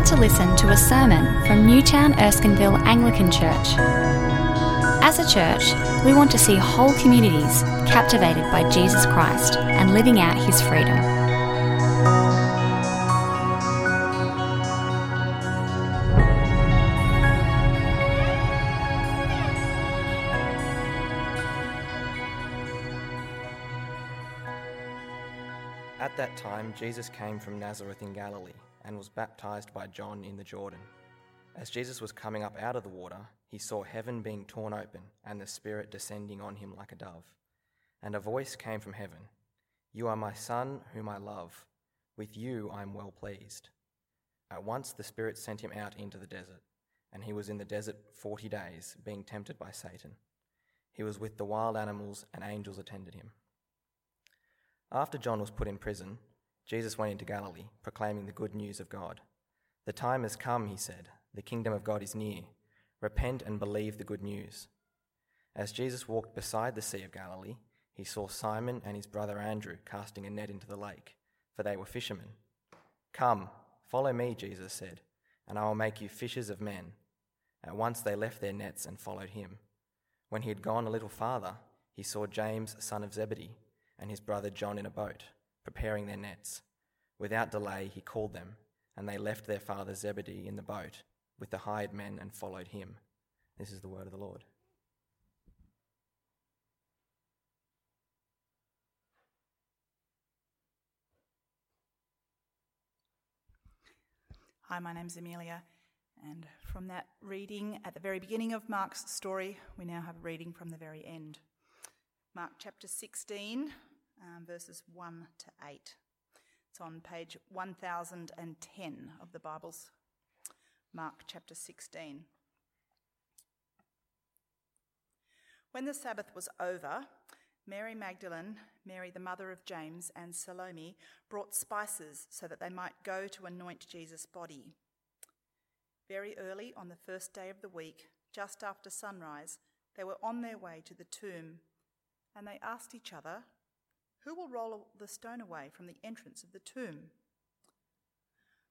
about to listen to a sermon from Newtown Erskineville Anglican Church. As a church, we want to see whole communities captivated by Jesus Christ and living out his freedom. At that time, Jesus came from Nazareth in Galilee and was baptized by John in the Jordan. As Jesus was coming up out of the water, he saw heaven being torn open and the Spirit descending on him like a dove. And a voice came from heaven You are my Son, whom I love. With you I am well pleased. At once the Spirit sent him out into the desert, and he was in the desert forty days, being tempted by Satan. He was with the wild animals, and angels attended him. After John was put in prison, Jesus went into Galilee, proclaiming the good news of God. The time has come, he said. The kingdom of God is near. Repent and believe the good news. As Jesus walked beside the Sea of Galilee, he saw Simon and his brother Andrew casting a net into the lake, for they were fishermen. Come, follow me, Jesus said, and I will make you fishers of men. At once they left their nets and followed him. When he had gone a little farther, he saw James, son of Zebedee, and his brother John in a boat, preparing their nets. Without delay, he called them, and they left their father Zebedee in the boat with the hired men and followed him. This is the word of the Lord. Hi, my name's Amelia, and from that reading at the very beginning of Mark's story, we now have a reading from the very end. Mark chapter 16, um, verses 1 to 8. It's on page 1010 of the Bibles. Mark chapter 16. When the Sabbath was over, Mary Magdalene, Mary the mother of James, and Salome brought spices so that they might go to anoint Jesus' body. Very early on the first day of the week, just after sunrise, they were on their way to the tomb, and they asked each other, Who will roll the stone away from the entrance of the tomb?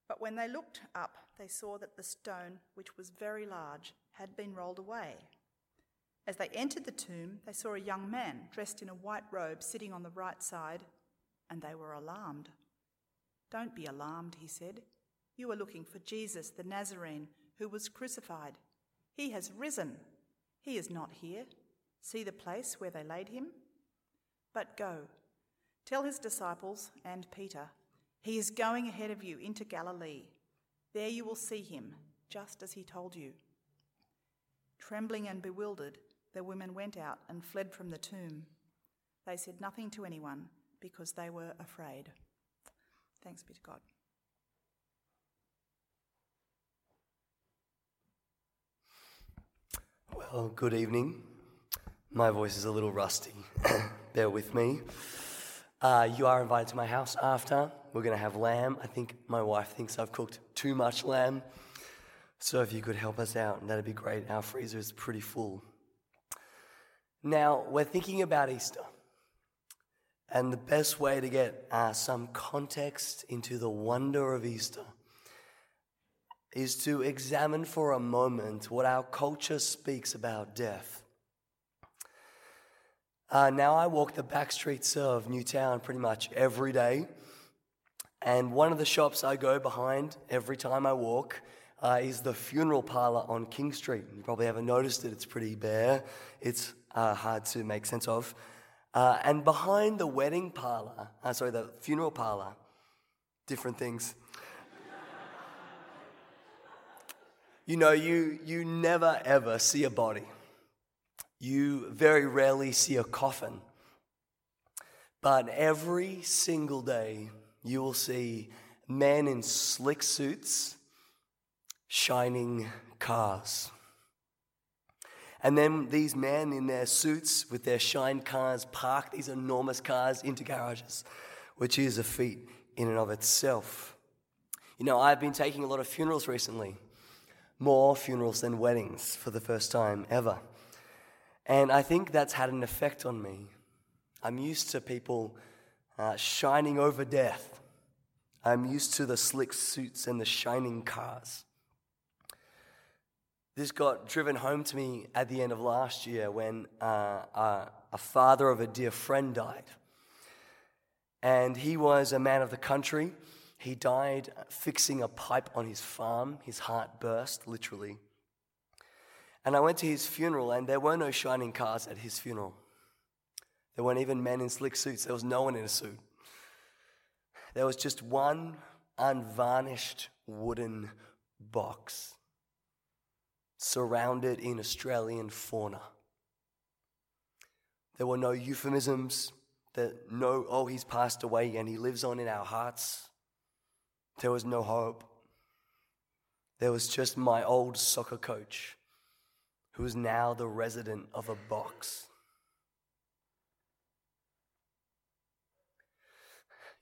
But when they looked up, they saw that the stone, which was very large, had been rolled away. As they entered the tomb, they saw a young man dressed in a white robe sitting on the right side, and they were alarmed. Don't be alarmed, he said. You are looking for Jesus, the Nazarene, who was crucified. He has risen. He is not here. See the place where they laid him? But go, tell his disciples and Peter he is going ahead of you into Galilee. There you will see him, just as he told you. Trembling and bewildered, the women went out and fled from the tomb. They said nothing to anyone because they were afraid. Thanks be to God. Well, good evening. My voice is a little rusty. Bear with me. Uh, you are invited to my house after. We're going to have lamb. I think my wife thinks I've cooked too much lamb. So if you could help us out, that'd be great. Our freezer is pretty full. Now, we're thinking about Easter. And the best way to get uh, some context into the wonder of Easter is to examine for a moment what our culture speaks about death. Uh, now, I walk the back streets of Newtown pretty much every day. And one of the shops I go behind every time I walk uh, is the funeral parlor on King Street. You probably haven't noticed it, it's pretty bare, it's uh, hard to make sense of. Uh, and behind the wedding parlor, uh, sorry, the funeral parlor, different things. you know, you, you never ever see a body you very rarely see a coffin. But every single day, you will see men in slick suits, shining cars. And then these men in their suits with their shine cars park these enormous cars into garages, which is a feat in and of itself. You know, I've been taking a lot of funerals recently, more funerals than weddings for the first time ever. And I think that's had an effect on me. I'm used to people uh, shining over death. I'm used to the slick suits and the shining cars. This got driven home to me at the end of last year when uh, uh, a father of a dear friend died. And he was a man of the country. He died fixing a pipe on his farm. His heart burst, literally. And I went to his funeral, and there were no shining cars at his funeral. There weren't even men in slick suits. There was no one in a suit. There was just one unvarnished wooden box surrounded in Australian fauna. There were no euphemisms, that no, oh, he's passed away and he lives on in our hearts. There was no hope. There was just my old soccer coach, who is now the resident of a box.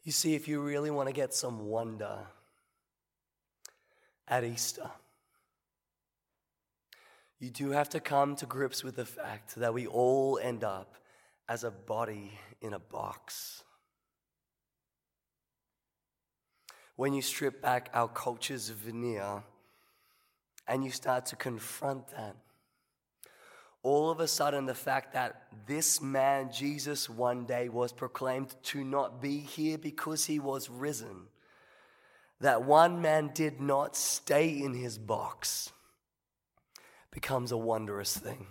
You see, if you really want to get some wonder at Easter, you do have to come to grips with the fact that we all end up as a body in a box. When you strip back our culture's veneer and you start to confront that, all of a sudden, the fact that this man, Jesus, one day was proclaimed to not be here because he was risen, that one man did not stay in his box becomes a wondrous thing.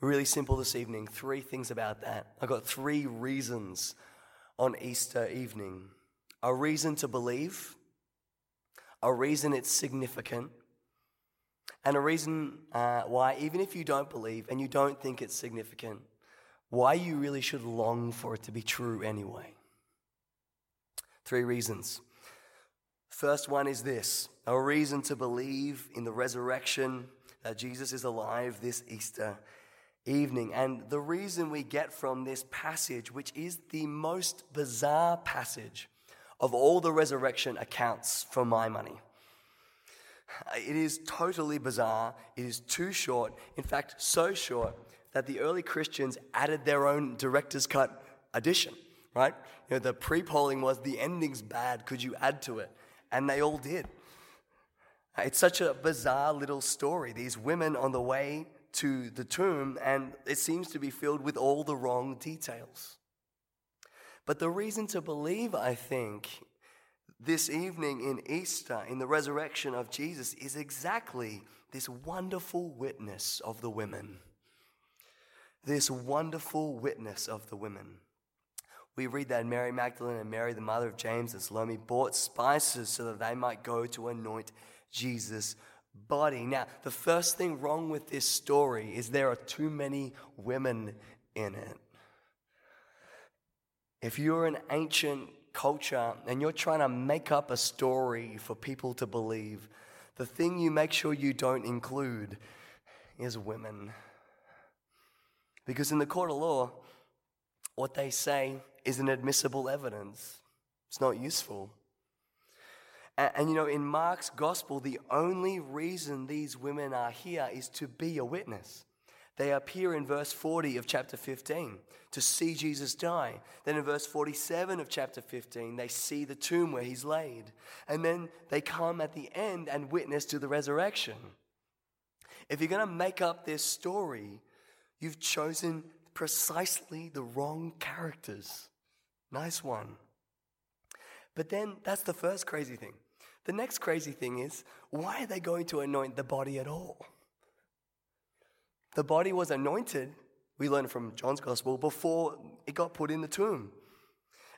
Really simple this evening. Three things about that. I got three reasons on Easter evening a reason to believe, a reason it's significant, and a reason uh, why, even if you don't believe and you don't think it's significant, why you really should long for it to be true anyway. Three reasons. First one is this a reason to believe in the resurrection, that Jesus is alive this Easter evening. And the reason we get from this passage, which is the most bizarre passage of all the resurrection accounts for my money. It is totally bizarre. It is too short. In fact, so short that the early Christians added their own director's cut addition, right? You know, the pre polling was the ending's bad. Could you add to it? And they all did. It's such a bizarre little story. These women on the way to the tomb, and it seems to be filled with all the wrong details. But the reason to believe, I think, this evening in Easter, in the resurrection of Jesus, is exactly this wonderful witness of the women. This wonderful witness of the women. We read that Mary Magdalene and Mary, the mother of James and Salome, bought spices so that they might go to anoint Jesus' body. Now, the first thing wrong with this story is there are too many women in it. If you're an ancient culture and you're trying to make up a story for people to believe, the thing you make sure you don't include is women. Because in the court of law, what they say isn't admissible evidence. It's not useful. And, and, you know, in Mark's gospel, the only reason these women are here is to be a witness. They appear in verse 40 of chapter 15 to see Jesus die. Then in verse 47 of chapter 15, they see the tomb where he's laid. And then they come at the end and witness to the resurrection. If you're going to make up this story, you've chosen precisely the wrong characters. Nice one. But then that's the first crazy thing. The next crazy thing is why are they going to anoint the body at all? The body was anointed, we learn from John's gospel, before it got put in the tomb.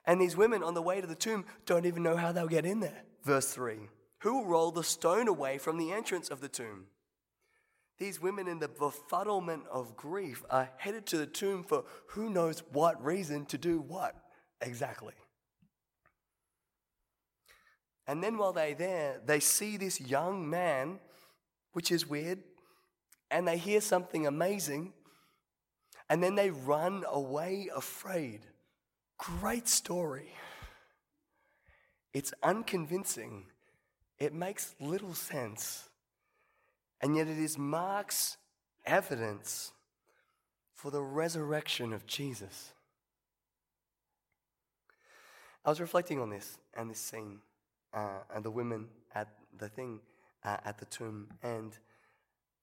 And these women on the way to the tomb don't even know how they'll get in there. Verse 3 Who will roll the stone away from the entrance of the tomb? These women, in the befuddlement of grief, are headed to the tomb for who knows what reason to do what exactly. And then while they're there, they see this young man, which is weird, and they hear something amazing, and then they run away afraid. Great story. It's unconvincing. It makes little sense. And yet it is Mark's evidence for the resurrection of Jesus. I was reflecting on this and this scene uh, and the women at the thing uh, at the tomb. And,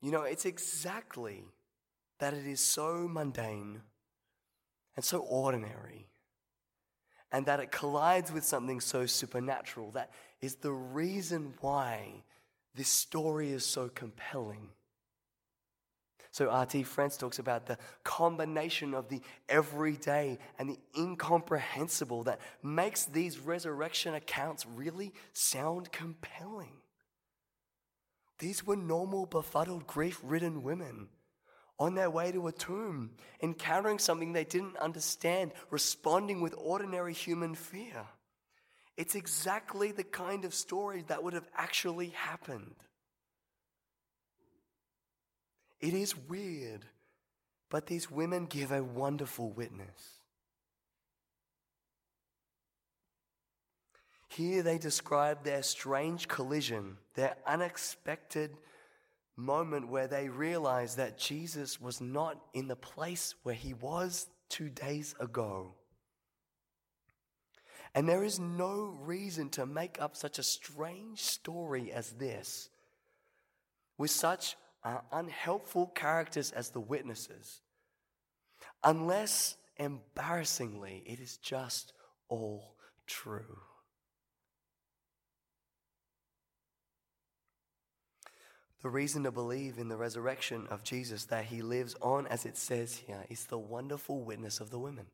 you know, it's exactly that it is so mundane and so ordinary and that it collides with something so supernatural. That is the reason why this story is so compelling. So, R.T. France talks about the combination of the everyday and the incomprehensible that makes these resurrection accounts really sound compelling. These were normal, befuddled, grief ridden women on their way to a tomb, encountering something they didn't understand, responding with ordinary human fear. It's exactly the kind of story that would have actually happened. It is weird, but these women give a wonderful witness. Here they describe their strange collision, their unexpected moment where they realize that Jesus was not in the place where he was two days ago. And there is no reason to make up such a strange story as this with such uh, unhelpful characters as the witnesses, unless embarrassingly it is just all true. The reason to believe in the resurrection of Jesus, that he lives on, as it says here, is the wonderful witness of the women.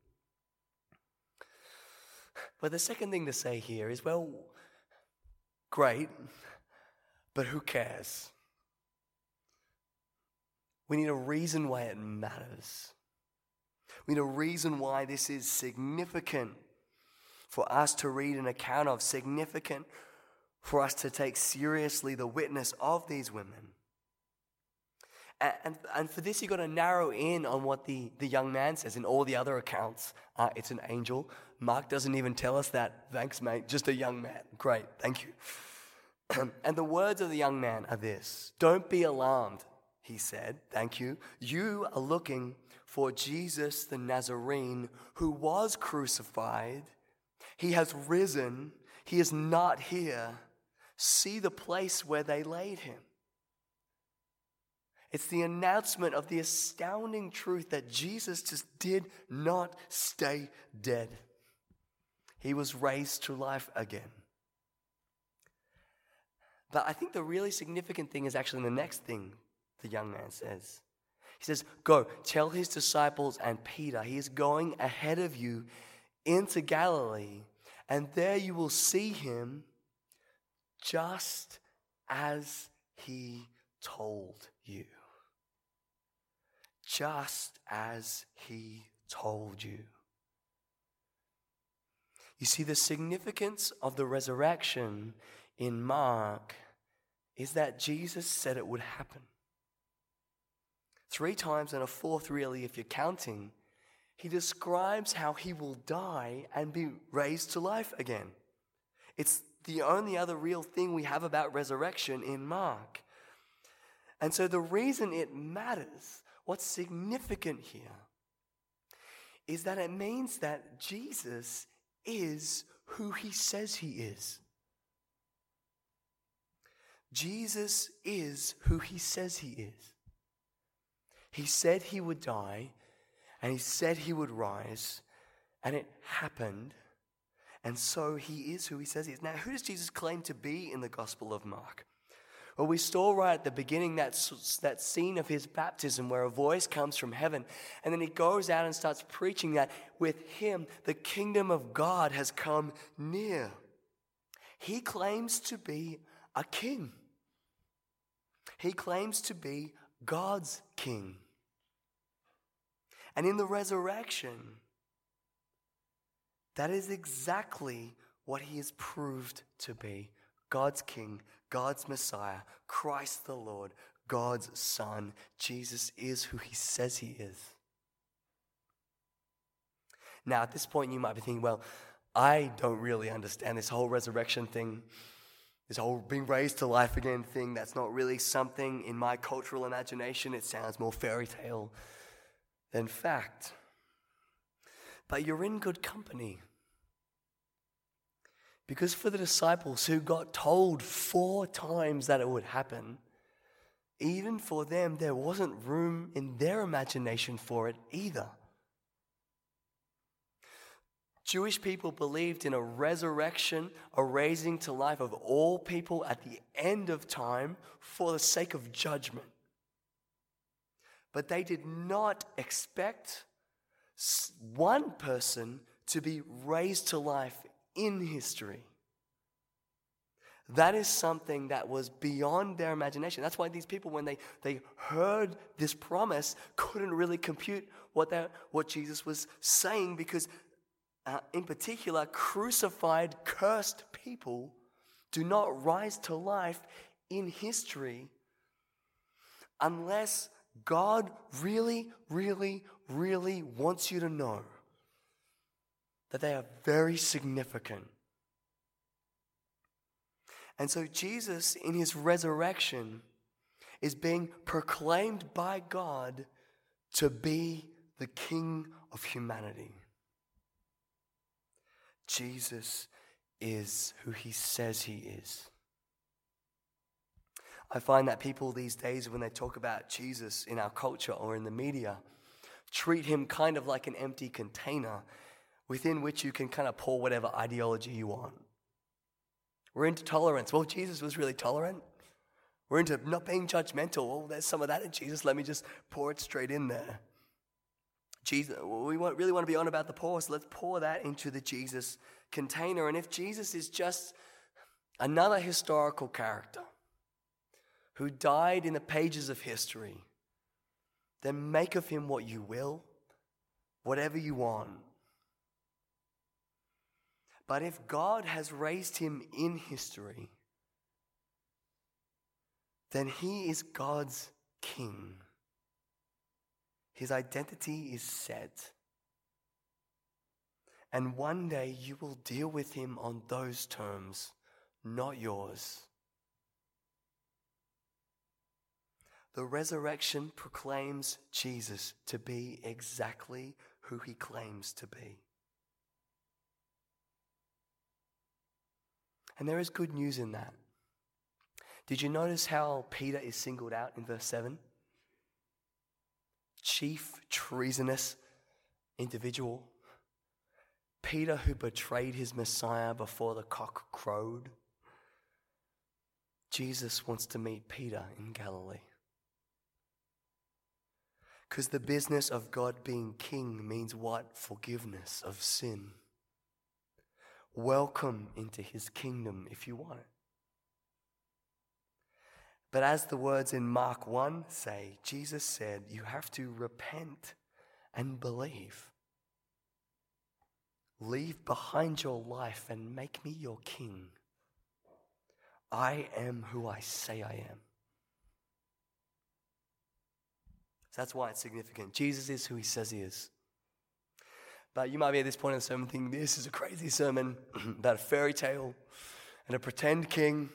But the second thing to say here is well, great, but who cares? We need a reason why it matters. We need a reason why this is significant for us to read an account of, significant for us to take seriously the witness of these women. And, and, and for this, you've got to narrow in on what the, the young man says. In all the other accounts, uh, it's an angel. Mark doesn't even tell us that. Thanks, mate. Just a young man. Great. Thank you. and the words of the young man are this Don't be alarmed, he said. Thank you. You are looking for Jesus the Nazarene who was crucified. He has risen. He is not here see the place where they laid him. It's the announcement of the astounding truth that Jesus just did not stay dead. He was raised to life again. But I think the really significant thing is actually the next thing the young man says. He says, Go, tell his disciples and Peter, he is going ahead of you into Galilee, and there you will see him just as he told you. Just as he told you. You see, the significance of the resurrection in Mark is that Jesus said it would happen. Three times, and a fourth, really, if you're counting, he describes how he will die and be raised to life again. It's the only other real thing we have about resurrection in Mark. And so the reason it matters, what's significant here, is that it means that Jesus is who he says he is. Jesus is who he says he is. He said he would die, and he said he would rise, and it happened. And so he is who he says he is. Now, who does Jesus claim to be in the Gospel of Mark? Well, we saw right at the beginning that, that scene of his baptism where a voice comes from heaven, and then he goes out and starts preaching that with him, the kingdom of God has come near. He claims to be a king, he claims to be God's king. And in the resurrection, that is exactly what he is proved to be God's King, God's Messiah, Christ the Lord, God's Son. Jesus is who he says he is. Now, at this point, you might be thinking, well, I don't really understand this whole resurrection thing, this whole being raised to life again thing. That's not really something in my cultural imagination. It sounds more fairy tale than fact but you're in good company. Because for the disciples who got told four times that it would happen, even for them, there wasn't room in their imagination for it either. Jewish people believed in a resurrection, a raising to life of all people at the end of time for the sake of judgment. But they did not expect one person to be raised to life in history. That is something that was beyond their imagination. That's why these people, when they, they heard this promise, couldn't really compute what, what Jesus was saying because, uh, in particular, crucified, cursed people do not rise to life in history unless God really, really, really wants you to know that they are very significant. And so Jesus, in his resurrection, is being proclaimed by God to be the King of humanity. Jesus is who he says he is. I find that people these days, when they talk about Jesus in our culture or in the media, treat him kind of like an empty container within which you can kind of pour whatever ideology you want. We're into tolerance. Well, Jesus was really tolerant. We're into not being judgmental. Well, there's some of that in Jesus. Let me just pour it straight in there. Jesus, we want, really want to be on about the poor, so let's pour that into the Jesus container. And if Jesus is just another historical character who died in the pages of history, then make of him what you will, whatever you want. But if God has raised him in history, then he is God's king. His identity is set. And one day you will deal with him on those terms, not yours. The resurrection proclaims Jesus to be exactly who he claims to be. And there is good news in that. Did you notice how Peter is singled out in verse 7? Chief treasonous individual. Peter, who betrayed his Messiah before the cock crowed. Jesus wants to meet Peter in Galilee. Because the business of God being king means what? Forgiveness of sin. Welcome into his kingdom if you want it. But as the words in Mark 1 say, Jesus said, you have to repent and believe. Leave behind your life and make me your king. I am who I say I am. That's why it's significant. Jesus is who he says he is. But you might be at this point in the sermon thinking, this is a crazy sermon about a fairy tale and a pretend king,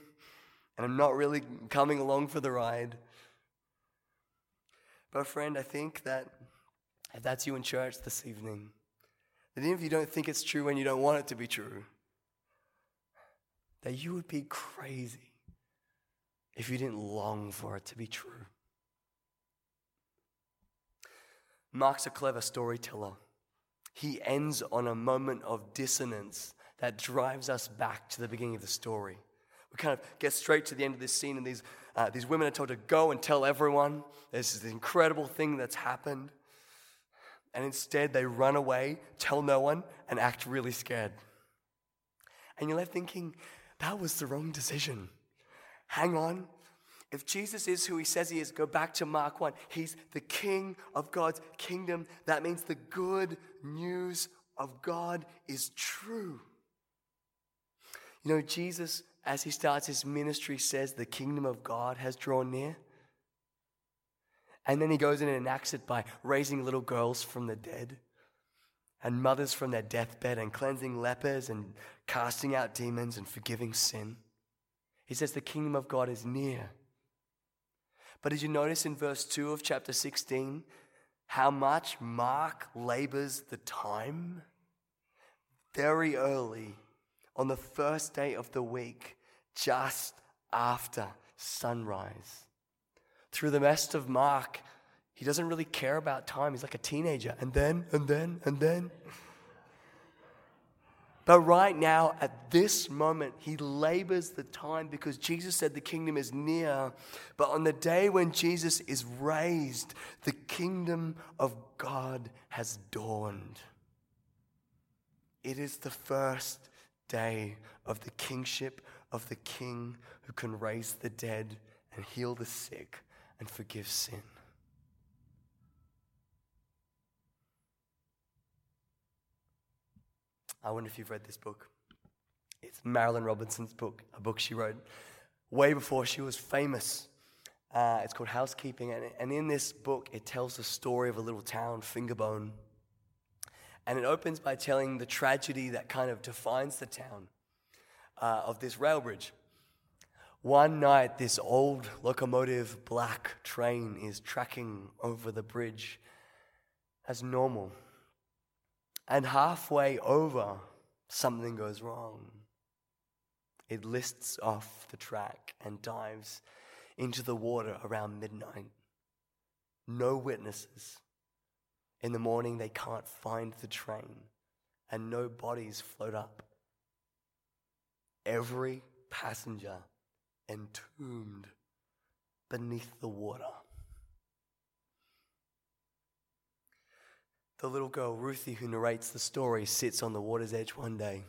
and I'm not really coming along for the ride. But, friend, I think that if that's you in church this evening, that even if you don't think it's true and you don't want it to be true, that you would be crazy if you didn't long for it to be true. Mark's a clever storyteller he ends on a moment of dissonance that drives us back to the beginning of the story. We kind of get straight to the end of this scene, and these, uh, these women are told to go and tell everyone this incredible thing that's happened. And instead, they run away, tell no one, and act really scared. And you're left thinking, that was the wrong decision. Hang on, if Jesus is who he says he is, go back to Mark 1. He's the king of God's kingdom. That means the good news of God is true. You know, Jesus, as he starts his ministry, says the kingdom of God has drawn near. And then he goes in and enacts it by raising little girls from the dead and mothers from their deathbed and cleansing lepers and casting out demons and forgiving sin. He says the kingdom of God is near. But did you notice in verse 2 of chapter 16 how much Mark labors the time? Very early on the first day of the week, just after sunrise. Through the rest of Mark, he doesn't really care about time. He's like a teenager. And then, and then, and then. But right now, at this moment, he labors the time because Jesus said the kingdom is near. But on the day when Jesus is raised, the kingdom of God has dawned. It is the first day of the kingship of the king who can raise the dead and heal the sick and forgive sin. I wonder if you've read this book. It's Marilynne Robinson's book, a book she wrote way before she was famous. Uh, it's called Housekeeping, and, and in this book, it tells the story of a little town, Fingerbone. And it opens by telling the tragedy that kind of defines the town uh, of this rail bridge. One night, this old locomotive black train is tracking over the bridge as normal. And halfway over, something goes wrong. It lists off the track and dives into the water around midnight. No witnesses. In the morning, they can't find the train, and no bodies float up. Every passenger entombed beneath the water. The little girl, Ruthie, who narrates the story, sits on the water's edge one day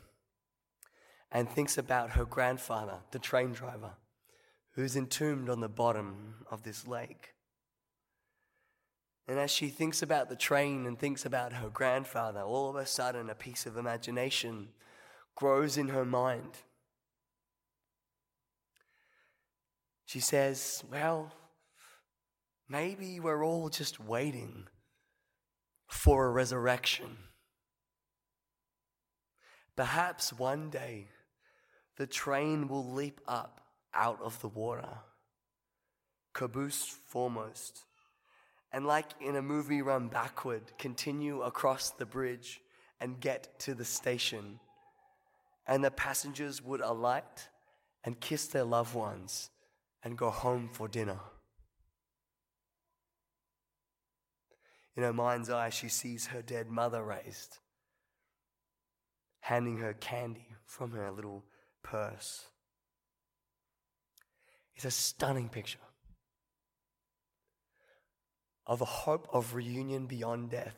and thinks about her grandfather, the train driver, who's entombed on the bottom of this lake. And as she thinks about the train and thinks about her grandfather, all of a sudden a piece of imagination grows in her mind. She says, Well, maybe we're all just waiting for a resurrection. Perhaps one day the train will leap up out of the water, caboose foremost, and like in a movie run backward, continue across the bridge and get to the station. And the passengers would alight and kiss their loved ones and go home for dinner. In her mind's eye, she sees her dead mother raised, handing her candy from her little purse. It's a stunning picture of a hope of reunion beyond death,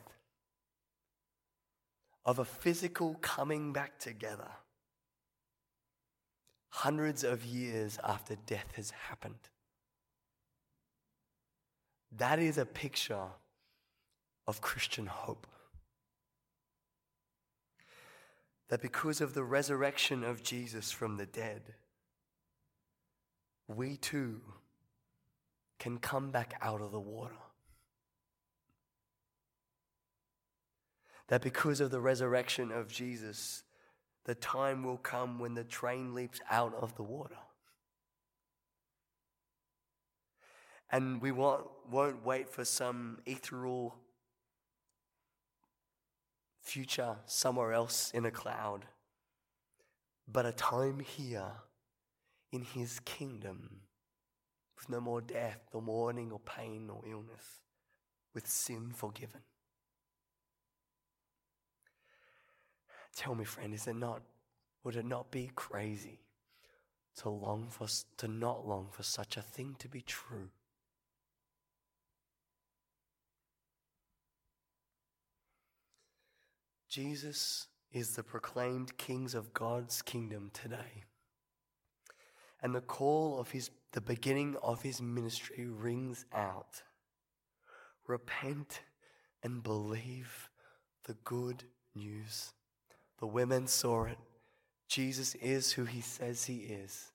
of a physical coming back together hundreds of years after death has happened. That is a picture of Christian hope. That because of the resurrection of Jesus from the dead, we too can come back out of the water. That because of the resurrection of Jesus, the time will come when the train leaps out of the water. And we won't, won't wait for some ethereal future somewhere else in a cloud, but a time here in His kingdom with no more death, or mourning, or pain, or illness, with sin forgiven. Tell me, friend, is it not, would it not be crazy to long for, to not long for such a thing to be true? Jesus is the proclaimed kings of God's kingdom today. And the call of his, the beginning of his ministry rings out. Repent and believe the good news. The women saw it. Jesus is who he says he is,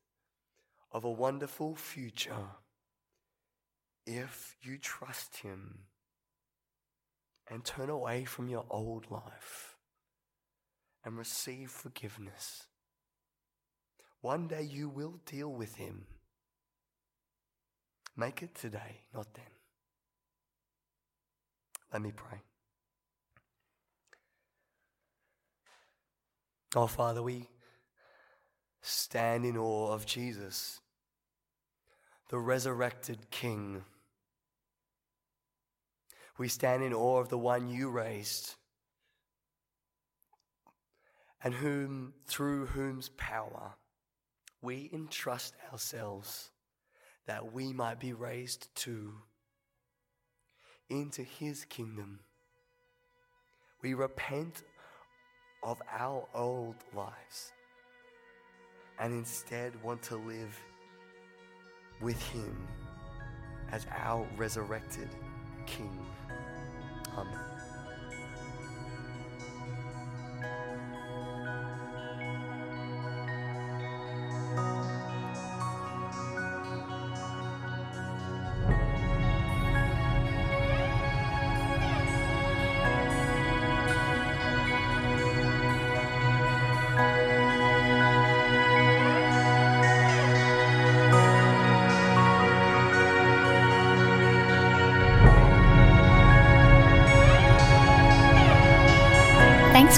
of a wonderful future if you trust him and turn away from your old life and receive forgiveness. One day you will deal with him. Make it today, not then. Let me pray. Oh, Father, we, stand in awe of Jesus, the resurrected King. We stand in awe of the one you raised, and whom through whom's power we entrust ourselves that we might be raised too into his kingdom. We repent of our old lives and instead want to live with him as our resurrected King. Amen.